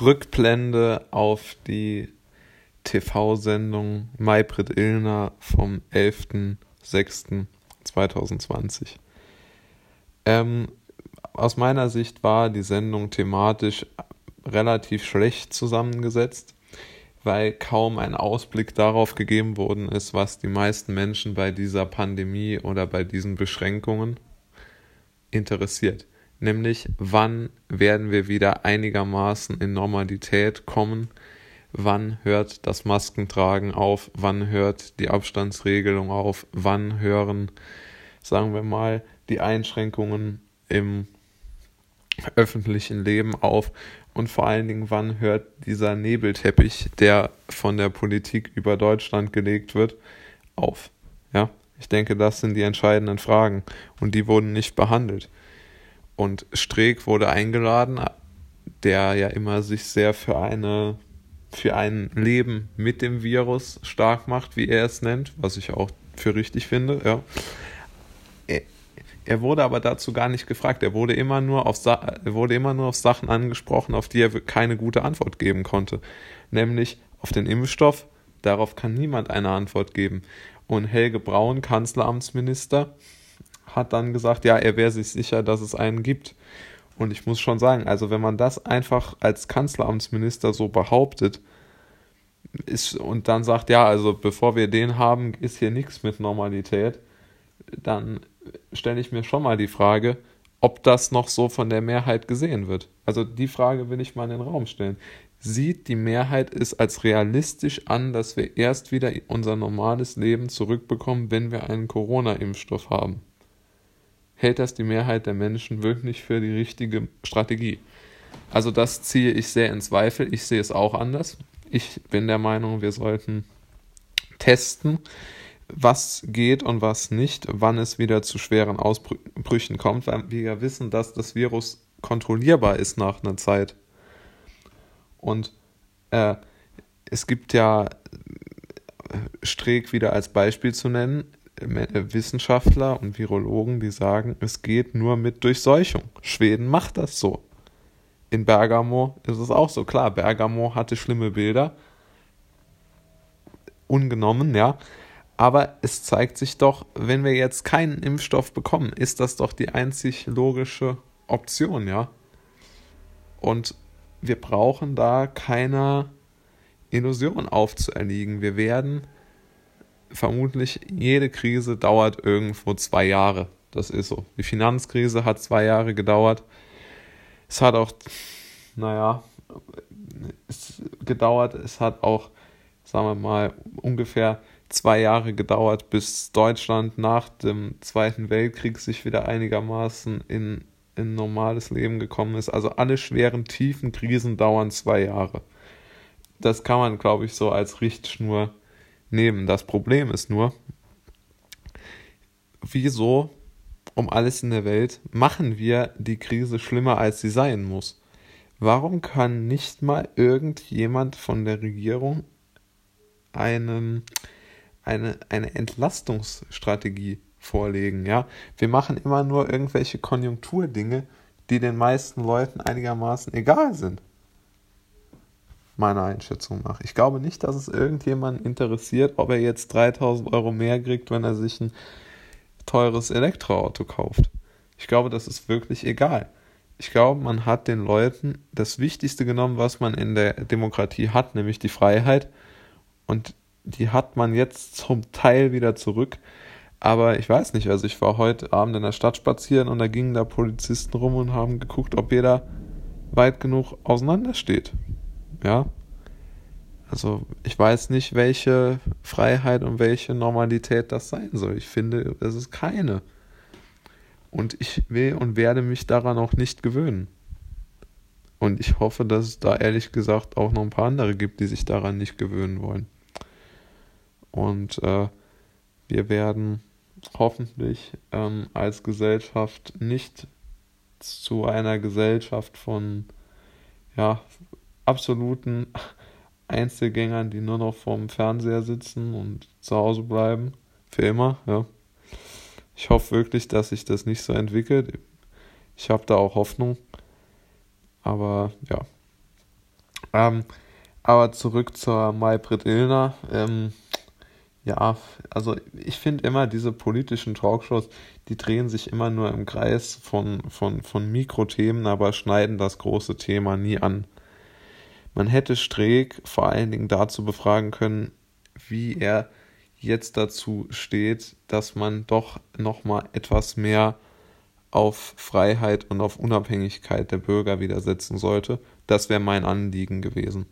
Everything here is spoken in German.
Rückblende auf die TV-Sendung Maybrit Illner vom 11.06.2020. Ähm, aus meiner Sicht war die Sendung thematisch relativ schlecht zusammengesetzt, weil kaum ein Ausblick darauf gegeben worden ist, was die meisten Menschen bei dieser Pandemie oder bei diesen Beschränkungen interessiert. Nämlich, wann werden wir wieder einigermaßen in Normalität kommen? Wann hört das Maskentragen auf? Wann hört die Abstandsregelung auf? Wann hören, sagen wir mal, die Einschränkungen im öffentlichen Leben auf? Und vor allen Dingen, wann hört dieser Nebelteppich, der von der Politik über Deutschland gelegt wird, auf? Ja, ich denke, das sind die entscheidenden Fragen und die wurden nicht behandelt. Und Streeck wurde eingeladen, der ja immer sich sehr für eine für ein Leben mit dem Virus stark macht, wie er es nennt, was ich auch für richtig finde, ja. Er, er wurde aber dazu gar nicht gefragt. Er wurde immer nur auf er wurde immer nur auf Sachen angesprochen, auf die er keine gute Antwort geben konnte. Nämlich auf den Impfstoff. Darauf kann niemand eine Antwort geben. Und Helge Braun, Kanzleramtsminister, hat dann gesagt, ja, er wäre sich sicher, dass es einen gibt. Und ich muss schon sagen, also wenn man das einfach als Kanzleramtsminister so behauptet ist, und dann sagt, ja, also bevor wir den haben, ist hier nichts mit Normalität, dann stelle ich mir schon mal die Frage, ob das noch so von der Mehrheit gesehen wird. Also die Frage will ich mal in den Raum stellen. Sieht die Mehrheit es als realistisch an, dass wir erst wieder unser normales Leben zurückbekommen, wenn wir einen Corona-Impfstoff haben? Hält das die Mehrheit der Menschen wirklich für die richtige Strategie. Also das ziehe ich sehr in Zweifel. Ich sehe es auch anders. Ich bin der Meinung, wir sollten testen, was geht und was nicht, wann es wieder zu schweren Ausbrüchen kommt, weil wir ja wissen, dass das Virus kontrollierbar ist nach einer Zeit. Und äh, es gibt ja Streeck wieder als Beispiel zu nennen. Wissenschaftler und Virologen, die sagen, es geht nur mit Durchseuchung. Schweden macht das so. In Bergamo ist es auch so. Klar, Bergamo hatte schlimme Bilder. Ungenommen, ja. Aber es zeigt sich doch, wenn wir jetzt keinen Impfstoff bekommen, ist das doch die einzig logische Option, ja. Und wir brauchen da keiner Illusion aufzuerliegen. Wir werden vermutlich jede Krise dauert irgendwo zwei Jahre. Das ist so. Die Finanzkrise hat zwei Jahre gedauert. Es hat auch, naja, es gedauert. Es hat auch, sagen wir mal, ungefähr zwei Jahre gedauert, bis Deutschland nach dem Zweiten Weltkrieg sich wieder einigermaßen in, in normales Leben gekommen ist. Also alle schweren, tiefen Krisen dauern zwei Jahre. Das kann man, glaube ich, so als Richtschnur nehmen. Das Problem ist nur, wieso um alles in der Welt machen wir die Krise schlimmer, als sie sein muss? Warum kann nicht mal irgendjemand von der Regierung einen, eine, eine Entlastungsstrategie vorlegen? Ja, wir machen immer nur irgendwelche Konjunkturdinge, die den meisten Leuten einigermaßen egal sind meiner Einschätzung nach. Ich glaube nicht, dass es irgendjemanden interessiert, ob er jetzt 3000 Euro mehr kriegt, wenn er sich ein teures Elektroauto kauft. Ich glaube, das ist wirklich egal. Ich glaube, man hat den Leuten das Wichtigste genommen, was man in der Demokratie hat, nämlich die Freiheit. Und die hat man jetzt zum Teil wieder zurück. Aber ich weiß nicht, also ich war heute Abend in der Stadt spazieren und da gingen da Polizisten rum und haben geguckt, ob jeder weit genug auseinander steht. Ja. Also ich weiß nicht, welche Freiheit und welche Normalität das sein soll. Ich finde, es ist keine. Und ich will und werde mich daran auch nicht gewöhnen. Und ich hoffe, dass es da ehrlich gesagt auch noch ein paar andere gibt, die sich daran nicht gewöhnen wollen. Und äh, wir werden hoffentlich ähm, als Gesellschaft nicht zu einer Gesellschaft von ja, absoluten Einzelgängern, die nur noch vorm Fernseher sitzen und zu Hause bleiben. Für immer, ja. Ich hoffe wirklich, dass sich das nicht so entwickelt. Ich habe da auch Hoffnung. Aber ja. Ähm, aber zurück zur Maybrit Illner. Ähm, ja, also ich finde immer, diese politischen Talkshows, die drehen sich immer nur im Kreis von, von, von Mikrothemen, aber schneiden das große Thema nie an. Man hätte Streeck vor allen Dingen dazu befragen können, wie er jetzt dazu steht, dass man doch nochmal etwas mehr auf Freiheit und auf Unabhängigkeit der Bürger widersetzen sollte. Das wäre mein Anliegen gewesen.